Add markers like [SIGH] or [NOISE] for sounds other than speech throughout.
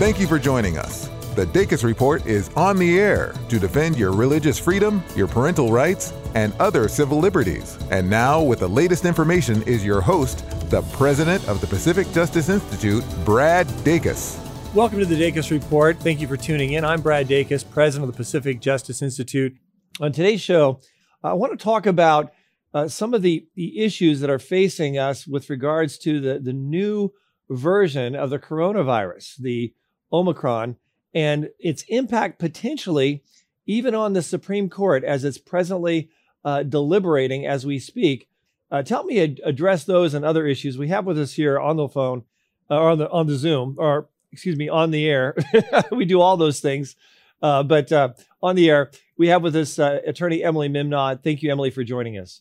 Thank you for joining us. The Dacus Report is on the air to defend your religious freedom, your parental rights, and other civil liberties. And now, with the latest information, is your host, the president of the Pacific Justice Institute, Brad Dacus. Welcome to the Dacus Report. Thank you for tuning in. I'm Brad Dacus, president of the Pacific Justice Institute. On today's show, I want to talk about uh, some of the, the issues that are facing us with regards to the, the new version of the coronavirus, the Omicron, and its impact potentially even on the Supreme Court as it's presently uh, deliberating as we speak. Uh, tell me ad- address those and other issues we have with us here on the phone uh, or on the on the Zoom or excuse me on the air. [LAUGHS] we do all those things, uh, but uh, on the air we have with us uh, attorney Emily Mimnaugh. Thank you, Emily, for joining us.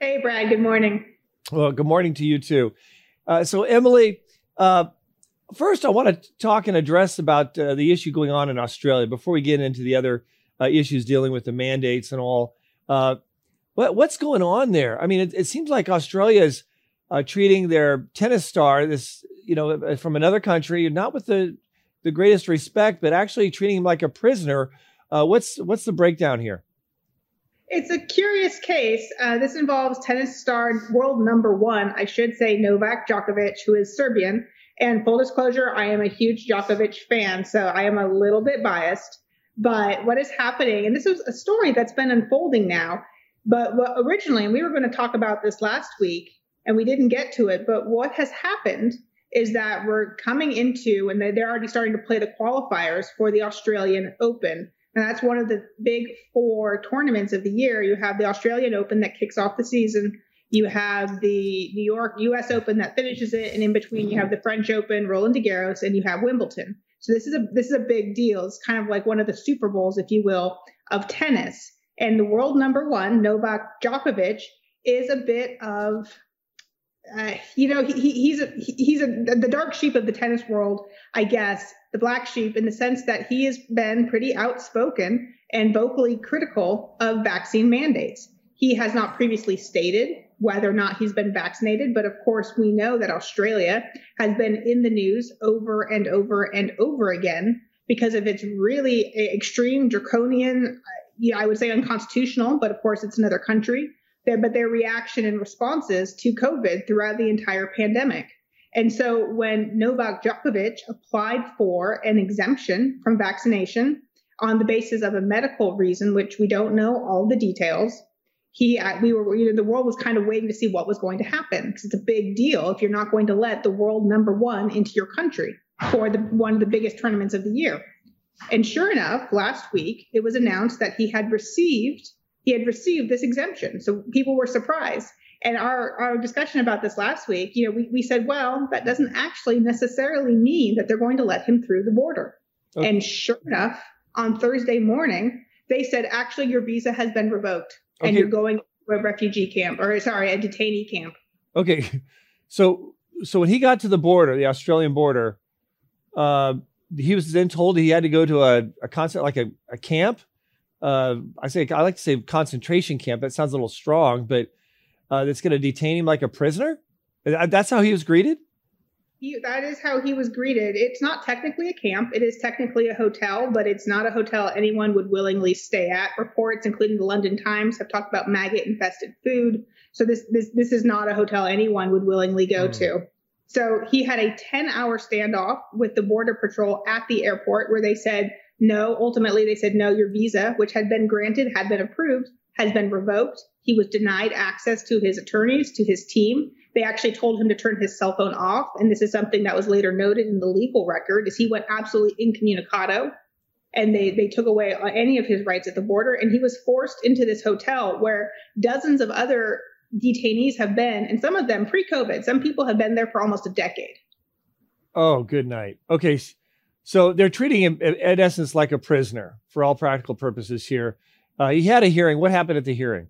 Hey, Brad. Good morning. Well, good morning to you too. so, Emily, First, I want to talk and address about uh, the issue going on in Australia before we get into the other uh, issues dealing with the mandates and all. Uh, what, what's going on there? I mean, it, it seems like Australia is uh, treating their tennis star, this you know, uh, from another country, not with the the greatest respect, but actually treating him like a prisoner. Uh, what's what's the breakdown here? It's a curious case. this involves tennis star world number one, I should say, Novak Djokovic, who is Serbian and full disclosure, I am a huge Djokovic fan, so I am a little bit biased. But what is happening, and this is a story that's been unfolding now, but what originally, and we were going to talk about this last week, and we didn't get to it, but what has happened is that we're coming into, and they're already starting to play the qualifiers for the Australian Open. And that's one of the big four tournaments of the year. You have the Australian Open that kicks off the season you have the New York U.S. Open that finishes it, and in between you have the French Open, Roland Garros, and you have Wimbledon. So this is a this is a big deal. It's kind of like one of the Super Bowls, if you will, of tennis. And the world number one, Novak Djokovic, is a bit of uh, you know, he, he's a, he's a, the dark sheep of the tennis world, I guess, the black sheep in the sense that he has been pretty outspoken and vocally critical of vaccine mandates. He has not previously stated whether or not he's been vaccinated. But of course, we know that Australia has been in the news over and over and over again because of its really extreme draconian, uh, yeah, I would say unconstitutional, but of course, it's another country. But their reaction and responses to COVID throughout the entire pandemic. And so when Novak Djokovic applied for an exemption from vaccination on the basis of a medical reason, which we don't know all the details, he we were you know the world was kind of waiting to see what was going to happen because it's a big deal if you're not going to let the world number one into your country for the one of the biggest tournaments of the year. And sure enough last week it was announced that he had received he had received this exemption. So people were surprised. And our, our discussion about this last week you know we, we said well that doesn't actually necessarily mean that they're going to let him through the border. Okay. and sure enough on thursday morning they said actually your visa has been revoked and you're going to a refugee camp or sorry, a detainee camp. Okay. [LAUGHS] So so when he got to the border, the Australian border, uh, he was then told he had to go to a, a concert like a, a camp. Uh, I say I like to say concentration camp. That sounds a little strong, but uh, that's going to detain him like a prisoner. That's how he was greeted he, that is how he was greeted. It's not technically a camp. It is technically a hotel, but it's not a hotel anyone would willingly stay at. Reports, including the London Times, have talked about maggot-infested food. So this this this is not a hotel anyone would willingly go mm. to. So he had a 10-hour standoff with the border patrol at the airport, where they said no. Ultimately, they said no. Your visa, which had been granted, had been approved, has been revoked. He was denied access to his attorneys, to his team. They actually told him to turn his cell phone off. And this is something that was later noted in the legal record is he went absolutely incommunicado and they, they took away any of his rights at the border. And he was forced into this hotel where dozens of other detainees have been, and some of them pre COVID. Some people have been there for almost a decade. Oh, good night. Okay. So they're treating him, in essence, like a prisoner for all practical purposes here. Uh, he had a hearing. What happened at the hearing?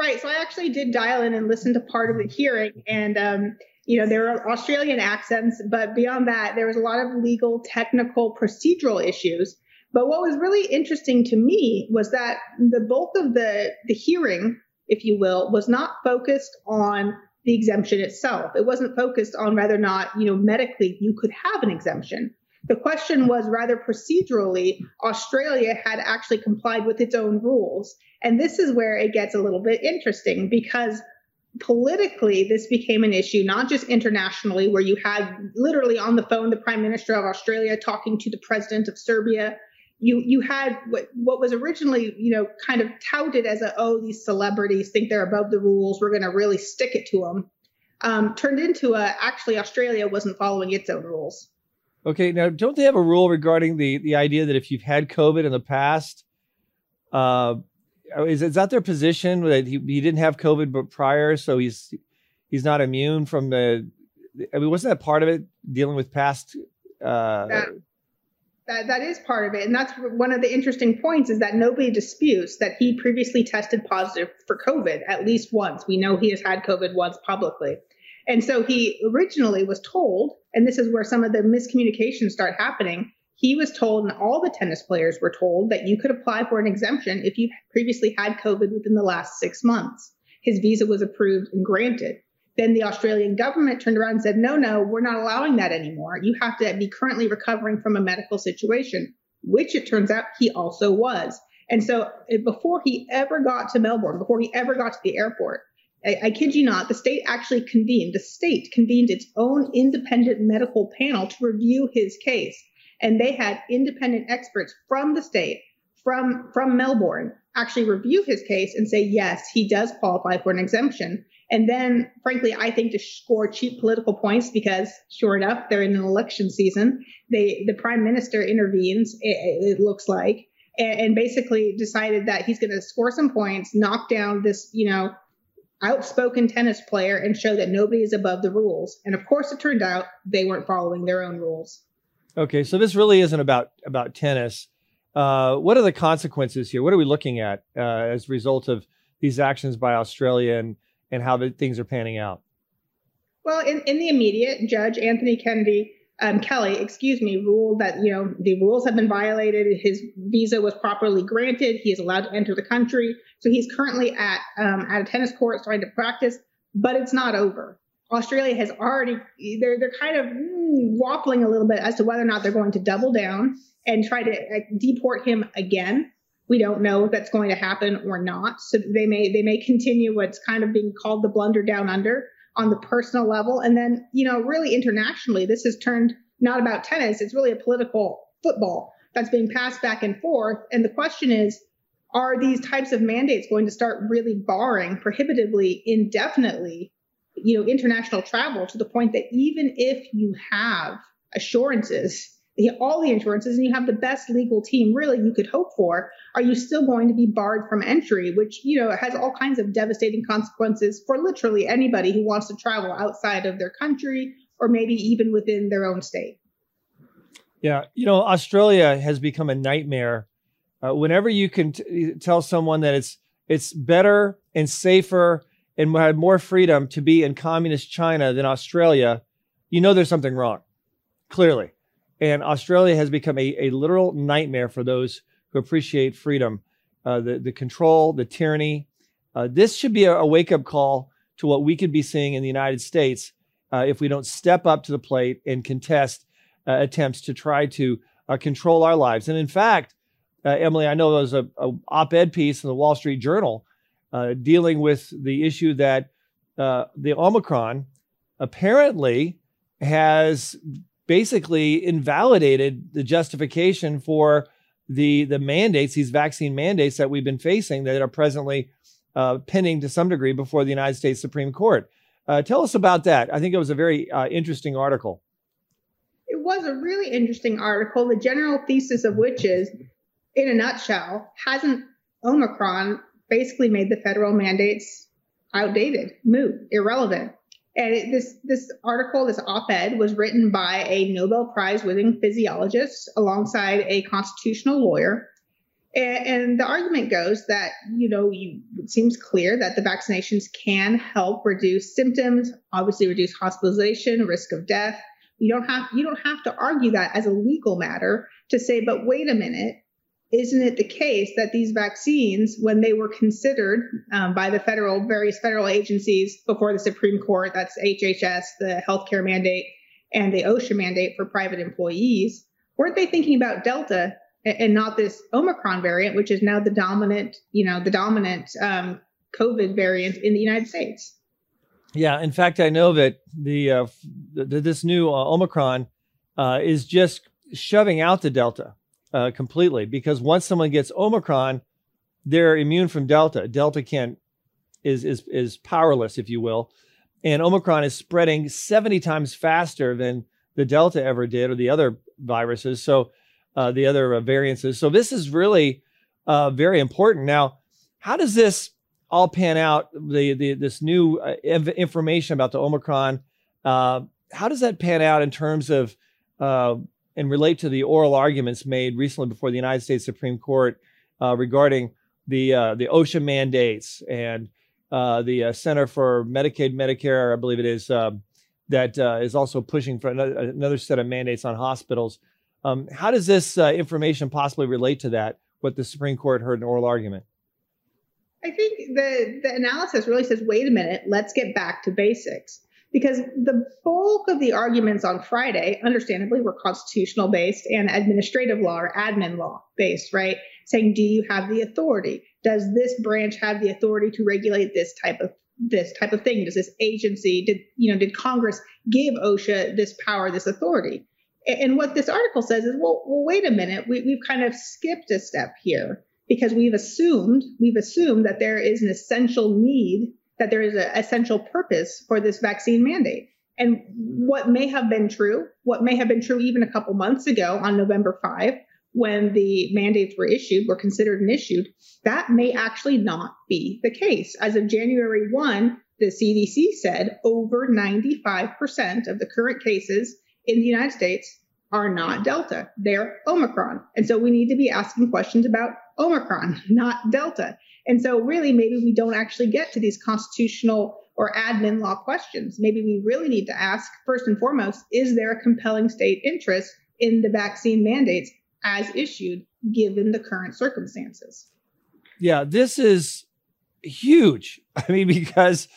Right. So I actually did dial in and listen to part of the hearing, and um, you know there were Australian accents, but beyond that, there was a lot of legal, technical, procedural issues. But what was really interesting to me was that the bulk of the the hearing, if you will, was not focused on the exemption itself. It wasn't focused on whether or not, you know, medically you could have an exemption. The question was rather procedurally, Australia had actually complied with its own rules. And this is where it gets a little bit interesting because politically, this became an issue, not just internationally, where you had literally on the phone the prime minister of Australia talking to the president of Serbia. You you had what what was originally you know kind of touted as a oh these celebrities think they're above the rules we're going to really stick it to them um, turned into a actually Australia wasn't following its own rules. Okay, now don't they have a rule regarding the the idea that if you've had COVID in the past, uh, is is that their position that he, he didn't have COVID but prior, so he's he's not immune from the? I mean, wasn't that part of it dealing with past? Uh, that, that that is part of it, and that's one of the interesting points is that nobody disputes that he previously tested positive for COVID at least once. We know he has had COVID once publicly, and so he originally was told, and this is where some of the miscommunications start happening he was told, and all the tennis players were told, that you could apply for an exemption if you previously had COVID within the last six months. His visa was approved and granted. Then the Australian government turned around and said, no, no, we're not allowing that anymore. You have to be currently recovering from a medical situation, which it turns out he also was. And so eh, before he ever got to Melbourne, before he ever got to the airport, I, I, kid you not, the state actually convened, the state convened its own independent medical panel to review his case and they had independent experts from the state, from from Melbourne, actually review his case and say yes, he does qualify for an exemption. And then, frankly, I think to score cheap political points because, sure enough, they're in an election season. They the prime minister intervenes. It, it looks like. And, and basically decided that he's going to score some points, knock down this, you know, outspoken tennis player and show that nobody is above the rules. And of course, it turned out they weren't following their own rules. Okay, so this really isn't about about tennis. Uh, what are the consequences here? What are we looking at uh, as a result of these actions by Australia and and how the things are panning out? Well, in, in the immediate, Judge Anthony Kennedy um, Kelly, excuse me, ruled that you know the rules have been violated. His visa was properly granted. He is allowed to enter the country. So he's currently at um, at a tennis court starting to practice, but it's not over. Australia has already they're they're kind of mm, waffling a little bit as to whether or not they're going to double down and try to uh, deport him again. We don't know if that's going to happen or not. So they may they may continue what's kind of being called the blunder down under on the personal level, and then you know really internationally, this has turned not about tennis. It's really a political football that's being passed back and forth. And the question is, are these types of mandates going to start really barring prohibitively, indefinitely you know, international travel to the point that even if you have assurances, all the insurances, and you have the best legal team really you could hope for, are you still going to be barred from entry, which, you know, has all kinds of devastating consequences for literally anybody who wants to travel outside of their country or maybe even within their own state. Yeah. You know, Australia has become a nightmare. Uh, whenever you can t- tell someone that it's it's better and safer and had more freedom to be in communist China than Australia, you know there's something wrong, clearly. And Australia has become a, a literal nightmare for those who appreciate freedom, uh, the, the control, the tyranny. Uh, this should be a, a wake up call to what we could be seeing in the United States uh, if we don't step up to the plate and contest uh, attempts to try to uh, control our lives. And in fact, uh, Emily, I know there was a, a op ed piece in the Wall Street Journal dealing with the issue that the Omicron apparently has basically invalidated the justification for the the mandates, these vaccine mandates that we've been facing that are presently uh, pending to some degree before the United States Supreme Court. Uh, tell us about that. I think it was a very uh, interesting article. It was a really interesting article. The general thesis of which is, in a nutshell, hasn't Omicron basically made the federal mandates outdated, moot, irrelevant. And it, this this article, this op-ed, was written by a Nobel Prize winning physiologist alongside a constitutional lawyer. And, and the argument goes that you know you, it seems clear that the vaccinations can help reduce symptoms, obviously reduce hospitalization, risk of death. You don't have you don't have to argue that as a legal matter to say, but wait a minute, isn't it the case that these vaccines, when they were considered um, by the federal, various federal agencies before the Supreme Court, that's HHS, the healthcare mandate, and the OSHA mandate for private employees, weren't they thinking about Delta and not this Omicron variant, which is now the dominant, you know, the dominant um, COVID variant in the United States? Yeah, in fact, I know that the, uh, the this new uh, Omicron uh, is just shoving out the Delta uh, completely because once someone gets Omicron, they're immune from Delta. Delta can't is is is powerless, if you will, and Omicron is spreading seventy times faster than the Delta ever did or the other viruses. So uh, the other uh, variances. So this is really uh, very important. Now, how does this all pan out? The, the this new uh, information about the Omicron. Uh, how does that pan out in terms of and relate to the oral arguments made recently before the United States Supreme Court regarding the the OSHA mandates and the Center for Medicaid Medicare, I believe it is. Um, that is also pushing for another, another set of mandates on hospitals. Um, how does this uh, information possibly relate to that, what the Supreme Court heard in oral argument? I think the, the analysis really says wait a minute, let's get back to basics. Because the bulk of the arguments on Friday, understandably, were constitutional based and administrative law or admin law based, right? Saying, do you have the authority? Does this branch have the authority to regulate this type of this type of thing? Does this agency did you know did Congress give OSHA this power, this authority? And what this article says is, well, well wait a minute, we, we've kind of skipped a step here because we've assumed we've assumed that there is an essential need, that there is an essential purpose for this vaccine mandate. And what may have been true, what may have been true even a couple months ago on November 5, when the mandates were issued, were considered and issued, that may actually not be the case. As of January 1, the CDC said over 95% of the current cases in the United States are not Delta. They're Omicron. And so we need to be asking questions about Omicron, not Delta. And so really maybe we don't actually get to these constitutional or admin law questions. Maybe we really need to ask first and foremost, is there a compelling state interest in the vaccine mandates as issued given the current circumstances? Yeah, this is huge. [LAUGHS] I mean, because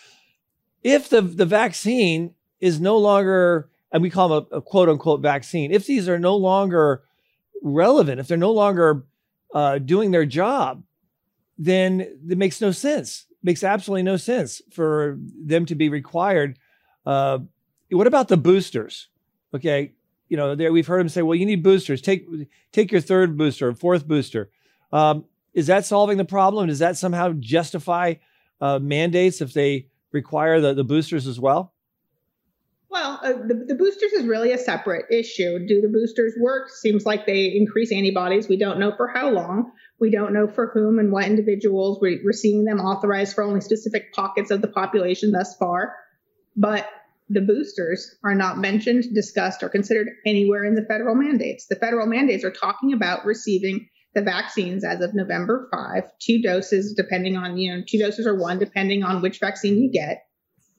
if the, the vaccine is no longer and we call them a, a, quote unquote vaccine, if these are no longer relevant, if they're no longer uh, doing their job, then it makes no sense. It makes absolutely no sense for them to be required. Uh, what about the boosters? Okay, you know, there we've heard them say, "Well, you need boosters. Take take your third booster fourth booster." Um, is that solving the problem? Does that somehow justify uh, mandates if they require the, the boosters as well? Well, uh, the, the boosters is really a separate issue. Do the boosters work? Seems like they increase antibodies. We don't know for how long. We don't know for whom and what individuals. We, we're seeing them authorized for only specific pockets of the population thus far. But the boosters are not mentioned, discussed, or considered anywhere in the federal mandates. The federal mandates are talking about receiving the vaccines as of November 5, two doses, depending on, you know, two doses or one, depending on which vaccine you get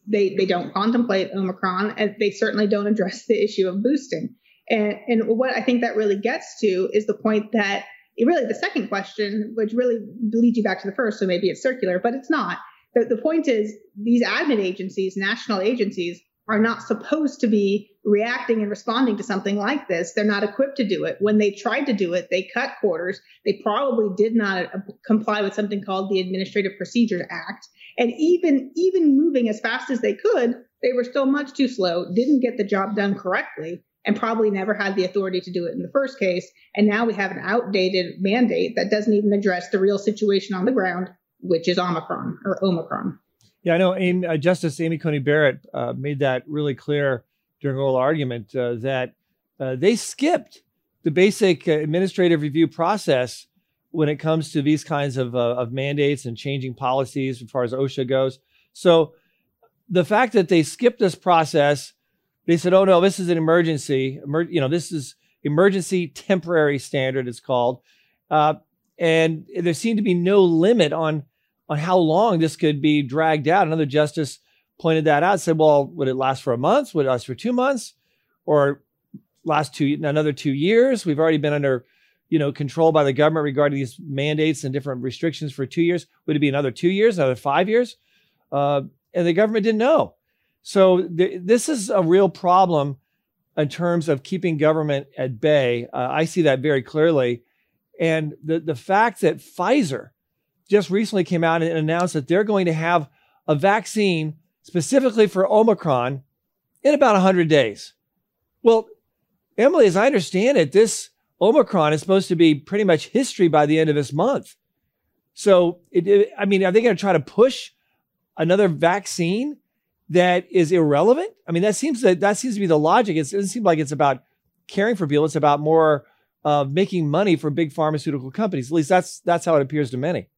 they they don't contemplate Omicron, and they certainly don't address the issue of boosting. And and what I think that really gets to is the point that really the second question, which really leads you back to the first, so maybe it's circular, but it's not. The, the point is these admin agencies, national agencies, are not supposed to be reacting and responding to something like this. They're not equipped to do it. When they tried to do it, they cut quarters. They probably did not uh, comply with something called the Administrative Procedures Act. And even even moving as fast as they could, they were still much too slow, didn't get the job done correctly, and probably never had the authority to do it in the first case. And now we have an outdated mandate that doesn't even address the real situation on the ground, which is Omicron or Omicron. Yeah, I know. Amy, uh, Justice Amy Coney Barrett uh, made that really clear during oral argument uh, that uh, they skipped the basic uh, administrative review process when it comes to these kinds of, uh, of mandates and changing policies as far as OSHA goes. So the fact that they skipped this process, they said, "Oh no, this is an emergency. Emer- you know, this is emergency temporary standard. It's called." Uh, and there seemed to be no limit on on how long this could be dragged out. Another justice pointed that out. Said, "Well, would it last for a month? Would it last for two months, or last two another two years? We've already been under." You know, control by the government regarding these mandates and different restrictions for two years? Would it be another two years, another five years? Uh, and the government didn't know. So th- this is a real problem in terms of keeping government at bay. Uh, I see that very clearly. And the, the fact that Pfizer just recently came out and announced that they're going to have a vaccine specifically for Omicron in about 100 days. Well, Emily, as I understand it, this Omicron is supposed to be pretty much history by the end of this month. So, it, it, I mean, are they going to try to push another vaccine that is irrelevant? I mean, that seems that that seems to be the logic. It doesn't seem like it's about caring for people. It's about more uh, making money for big pharmaceutical companies. At least that's that's how it appears to many.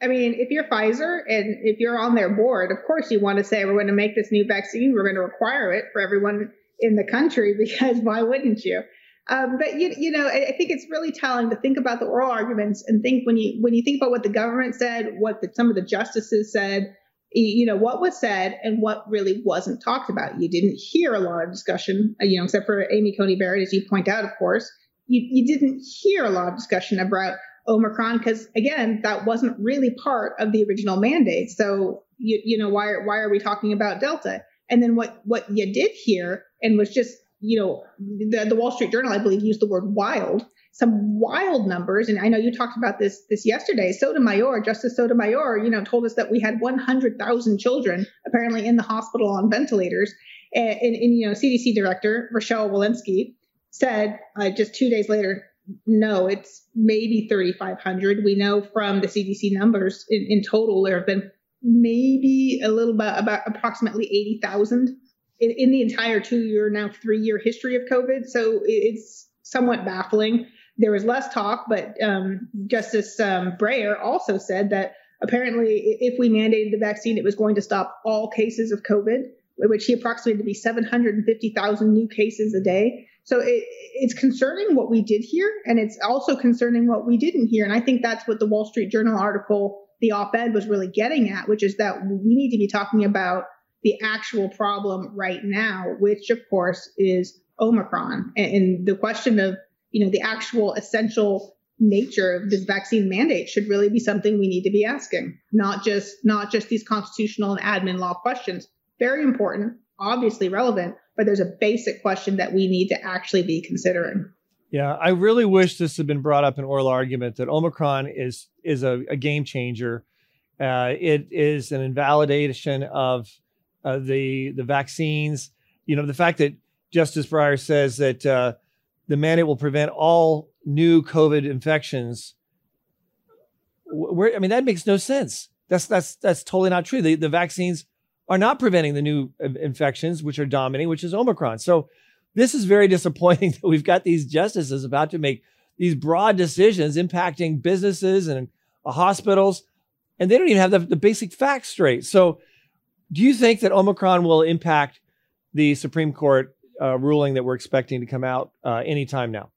I mean, if you're Pfizer and if you're on their board, of course you want to say we're going to make this new vaccine. We're going to require it for everyone in the country [LAUGHS] because why wouldn't you? Um, but you, you know, I, I, think it's really telling to think about the oral arguments and think when you when you think about what the government said, what the, some of the justices said, you know, what was said and what really wasn't talked about. You didn't hear a lot of discussion, uh, you know, except for Amy Coney Barrett, as you point out, of course. You, you didn't hear a lot of discussion about Omicron because again, that wasn't really part of the original mandate. So you, you know, why why are we talking about Delta? And then what what you did hear and was just you know, the, the Wall Street Journal, I believe, used the word wild, some wild numbers. And I know you talked about this this yesterday. Sotomayor, Justice Sotomayor, you know, told us that we had 100,000 children apparently in the hospital on ventilators. And, and, and you know, CDC Director Rochelle Walensky said uh, just two days later, no, it's maybe 3,500. We know from the CDC numbers in, in total there have been maybe a little bit about approximately 80,000 in, in the entire two year, now three year history of COVID. So it's somewhat baffling. There was less talk, but um, Justice um, Breyer also said that apparently if we mandated the vaccine, it was going to stop all cases of COVID, which he approximated to be 750,000 new cases a day. So it, it's concerning what we did here, and it's also concerning what we didn't hear. And I think that's what the Wall Street Journal article, the op ed, was really getting at, which is that we need to be talking about the actual problem right now, which of course is Omicron. And, and the question of, you know, the actual essential nature of this vaccine mandate should really be something we need to be asking, not just not just these constitutional and admin law questions. Very important, obviously relevant, but there's a basic question that we need to actually be considering. Yeah, I really wish this had been brought up in oral argument that Omicron is is a, a game changer. Uh, it is an invalidation of uh, the the vaccines. You know, the fact that Justice Breyer says that uh, the mandate will prevent all new COVID infections. Where, I mean, that makes no sense. That's that's that's totally not true. The the vaccines are not preventing the new infections, which are dominating, which is Omicron. So this is very [LAUGHS] disappointing that we've got these justices about to make these broad decisions impacting businesses and hospitals, and they don't even have the, the basic facts straight. So do you think that Omicron will impact the Supreme Court uh, ruling that we're expecting to come out uh, anytime now?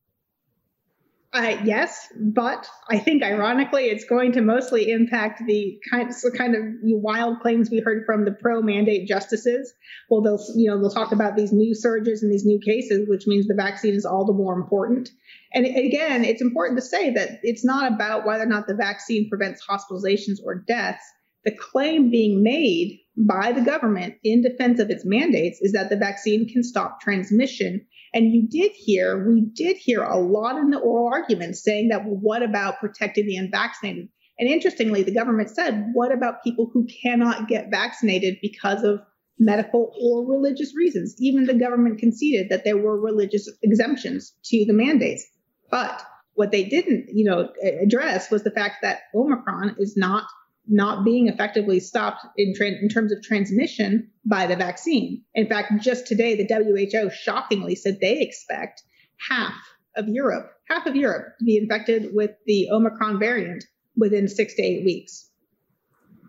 Uh, yes, but I think ironically, it's going to mostly impact the kind of, kind of wild claims we heard from the pro-mandate justices. Well, they'll you know they'll talk about these new surges and these new cases, which means the vaccine is all the more important. And again, it's important to say that it's not about whether or not the vaccine prevents hospitalizations or deaths. The claim being made by the government in defense of its mandates is that the vaccine can stop transmission. And you did hear, we did hear a lot in the oral arguments saying that, well, what about protecting the unvaccinated? And interestingly, the government said, what about people who cannot get vaccinated because of medical or religious reasons? Even the government conceded that there were religious exemptions to the mandates. But what they didn't, you know, address was the fact that Omicron is not not being effectively stopped in, tra- in terms of transmission by the vaccine. In fact, just today, the WHO shockingly said they expect half of Europe, half of Europe to be infected with the Omicron variant within six to eight weeks.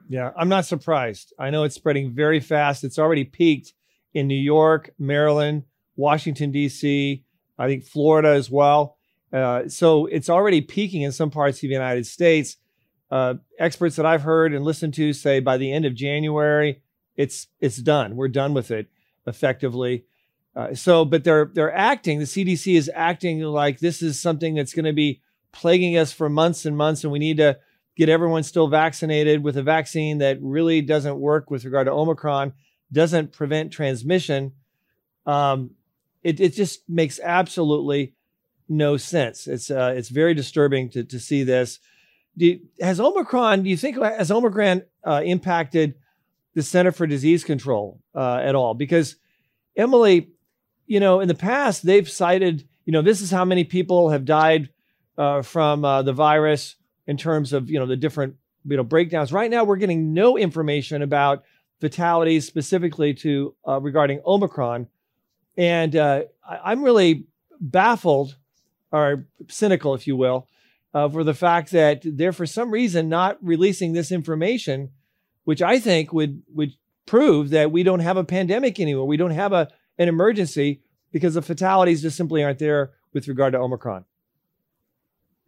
Yeah, I'm not surprised. I know it's spreading very fast. It's already peaked in New York, Maryland, Washington, D.C., I think Florida as well. Uh, so it's already peaking in some parts of the United States uh, experts that I've heard and listened to say by the end of January, it's it's done. We're done with it effectively. Uh, so, but they're they're acting. The CDC is acting like this is something that's going to be plaguing us for months and months, and we need to get everyone still vaccinated with a vaccine that really doesn't work with regard to Omicron, doesn't prevent transmission. Um, it, it just makes absolutely no sense. It's uh, it's very disturbing to to see this. You, has Omicron? Do you think has Omicron uh, impacted the Center for Disease Control uh, at all? Because Emily, you know, in the past they've cited, you know, this is how many people have died uh, from uh, the virus in terms of you know the different you know breakdowns. Right now, we're getting no information about fatalities specifically to uh, regarding Omicron, and uh, I, am really baffled or cynical, if you will, uh, for the fact that they're for some reason not releasing this information, which I think would would prove that we don't have a pandemic anymore. We don't have a an emergency because the fatalities just simply aren't there with regard to Omicron.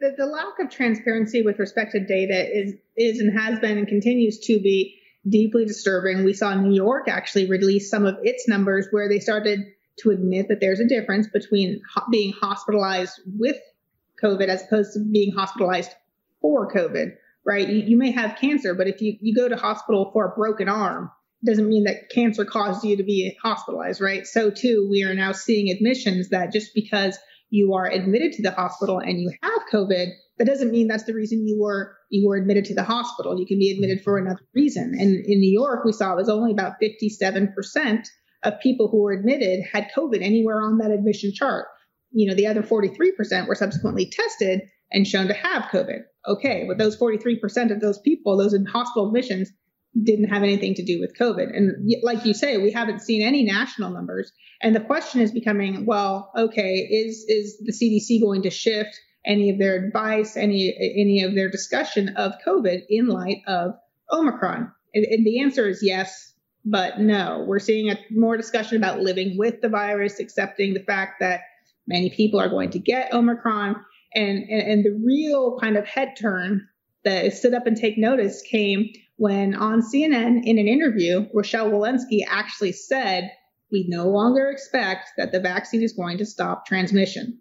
The, the lack of transparency with respect to data is is and has been and continues to be deeply disturbing. We saw New York actually release some of its numbers where they started to admit that there's a difference between ho- being hospitalized with COVID as opposed to being hospitalized for COVID, right? You, you may have cancer, but if you, you go to hospital for a broken arm, doesn't mean that cancer caused you to be hospitalized, right? So too, we are now seeing admissions that just because you are admitted to the hospital and you have COVID, that doesn't mean that's the reason you were you were admitted to the hospital. You can be admitted for another reason. And in New York, we saw it was only about 57% of people who were admitted had COVID anywhere on that admission chart. You know, the other 43% were subsequently tested and shown to have COVID. Okay, but those 43% of those people, those in hospital admissions, didn't have anything to do with COVID. And like you say, we haven't seen any national numbers. And the question is becoming, well, okay, is is the CDC going to shift any of their advice, any any of their discussion of COVID in light of Omicron? And, and the answer is yes, but no, we're seeing a more discussion about living with the virus, accepting the fact that many people are going to get Omicron. And, and, and the real kind of head turn that stood up and take notice came when on CNN in an interview, Rochelle Walensky actually said, we no longer expect that the vaccine is going to stop transmission.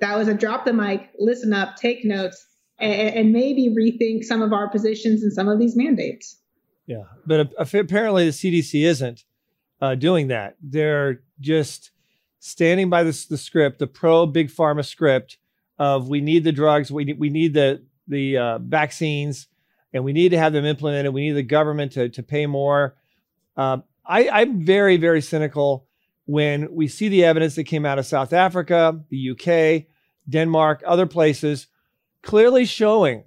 That was a drop the mic, listen up, take notes, and, and maybe rethink some of our positions and some of these mandates. Yeah, but apparently the CDC isn't uh, doing that. They're just standing by the, the script, the pro big pharma script of we need the drugs, we need, we need the the uh, vaccines, and we need to have them implemented. We need the government to to pay more. Uh, I, I'm very very cynical when we see the evidence that came out of South Africa, the UK, Denmark, other places, clearly showing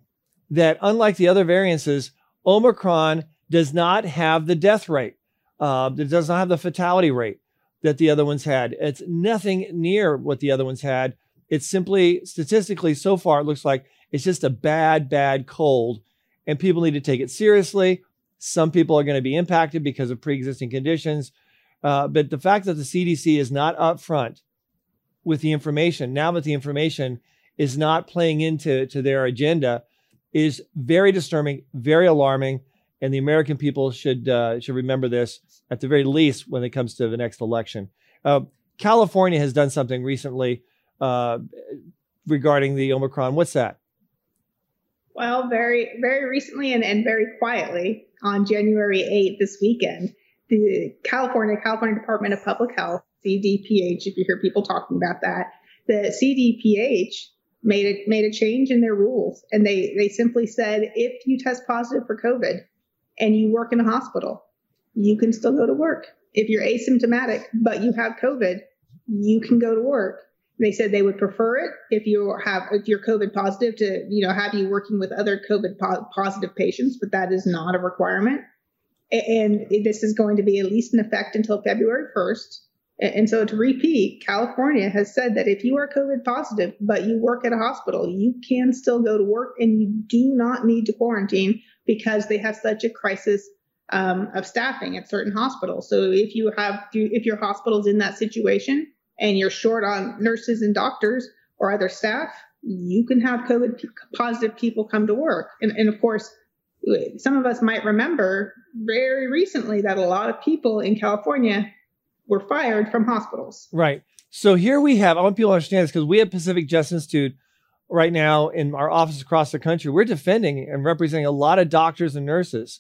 that unlike the other variances, Omicron does not have the death rate. Uh, it does not have the fatality rate that the other ones had. It's nothing near what the other ones had. It's simply statistically so far, it looks like it's just a bad, bad cold, and people need to take it seriously. Some people are going to be impacted because of pre existing conditions. Uh, but the fact that the CDC is not upfront with the information, now that the information is not playing into to their agenda, is very disturbing, very alarming and the American people should uh, should remember this at the very least when it comes to the next election. Uh, California has done something recently uh, regarding the Omicron. What's that? Well, very very recently and, and very quietly on January 8th this weekend, the California California Department of Public Health CDPH, if you hear people talking about that, the CDPH made it made a change in their rules, and they they simply said if you test positive for COVID, and you work in a hospital, you can still go to work. If you're asymptomatic, but you have COVID, you can go to work. They said they would prefer it if you have if you're COVID positive to you know have you working with other COVID po- positive patients, but that is not a requirement. And this is going to be at least in effect until February 1st. And so to repeat, California has said that if you are COVID positive, but you work at a hospital, you can still go to work and you do not need to quarantine because they have such a crisis um, of staffing at certain hospitals. So if you have, if your hospital's in that situation and you're short on nurses and doctors or other staff, you can have COVID positive people come to work. And, and of course, some of us might remember very recently that a lot of people in California were fired from hospitals. Right. So here we have, I want people to understand this because we at Pacific Justice Institute right now in our offices across the country, we're defending and representing a lot of doctors and nurses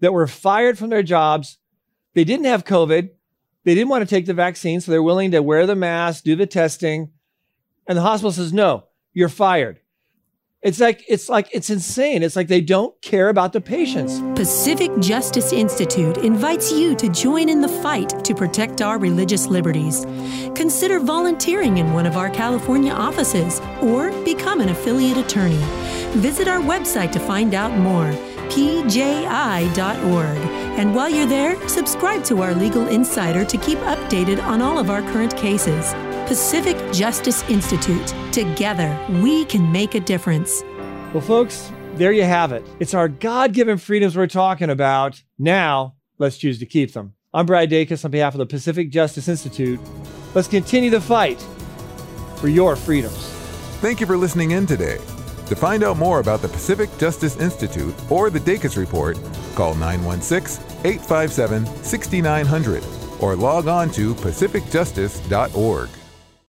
that were fired from their jobs. They didn't have COVID. They didn't want to take the vaccine, so they're willing to wear the mask, do the testing. And the hospital says, no, you're fired. It's like it's like it's insane. It's like they don't care about the patients. Pacific Justice Institute invites you to join in the fight to protect our religious liberties. Consider volunteering in one of our California offices or become an affiliate attorney. Visit our website to find out more pji.org. And while you're there, subscribe to our Legal Insider to keep updated on all of our current cases. Pacific Justice Institute. Together, we can make a difference. Well, folks, there you have it. It's our God given freedoms we're talking about. Now, let's choose to keep them. I'm Brad Dacus on behalf of the Pacific Justice Institute. Let's continue the fight for your freedoms. Thank you for listening in today. To find out more about the Pacific Justice Institute or the Dacus Report, call 916 857 6900 or log on to pacificjustice.org.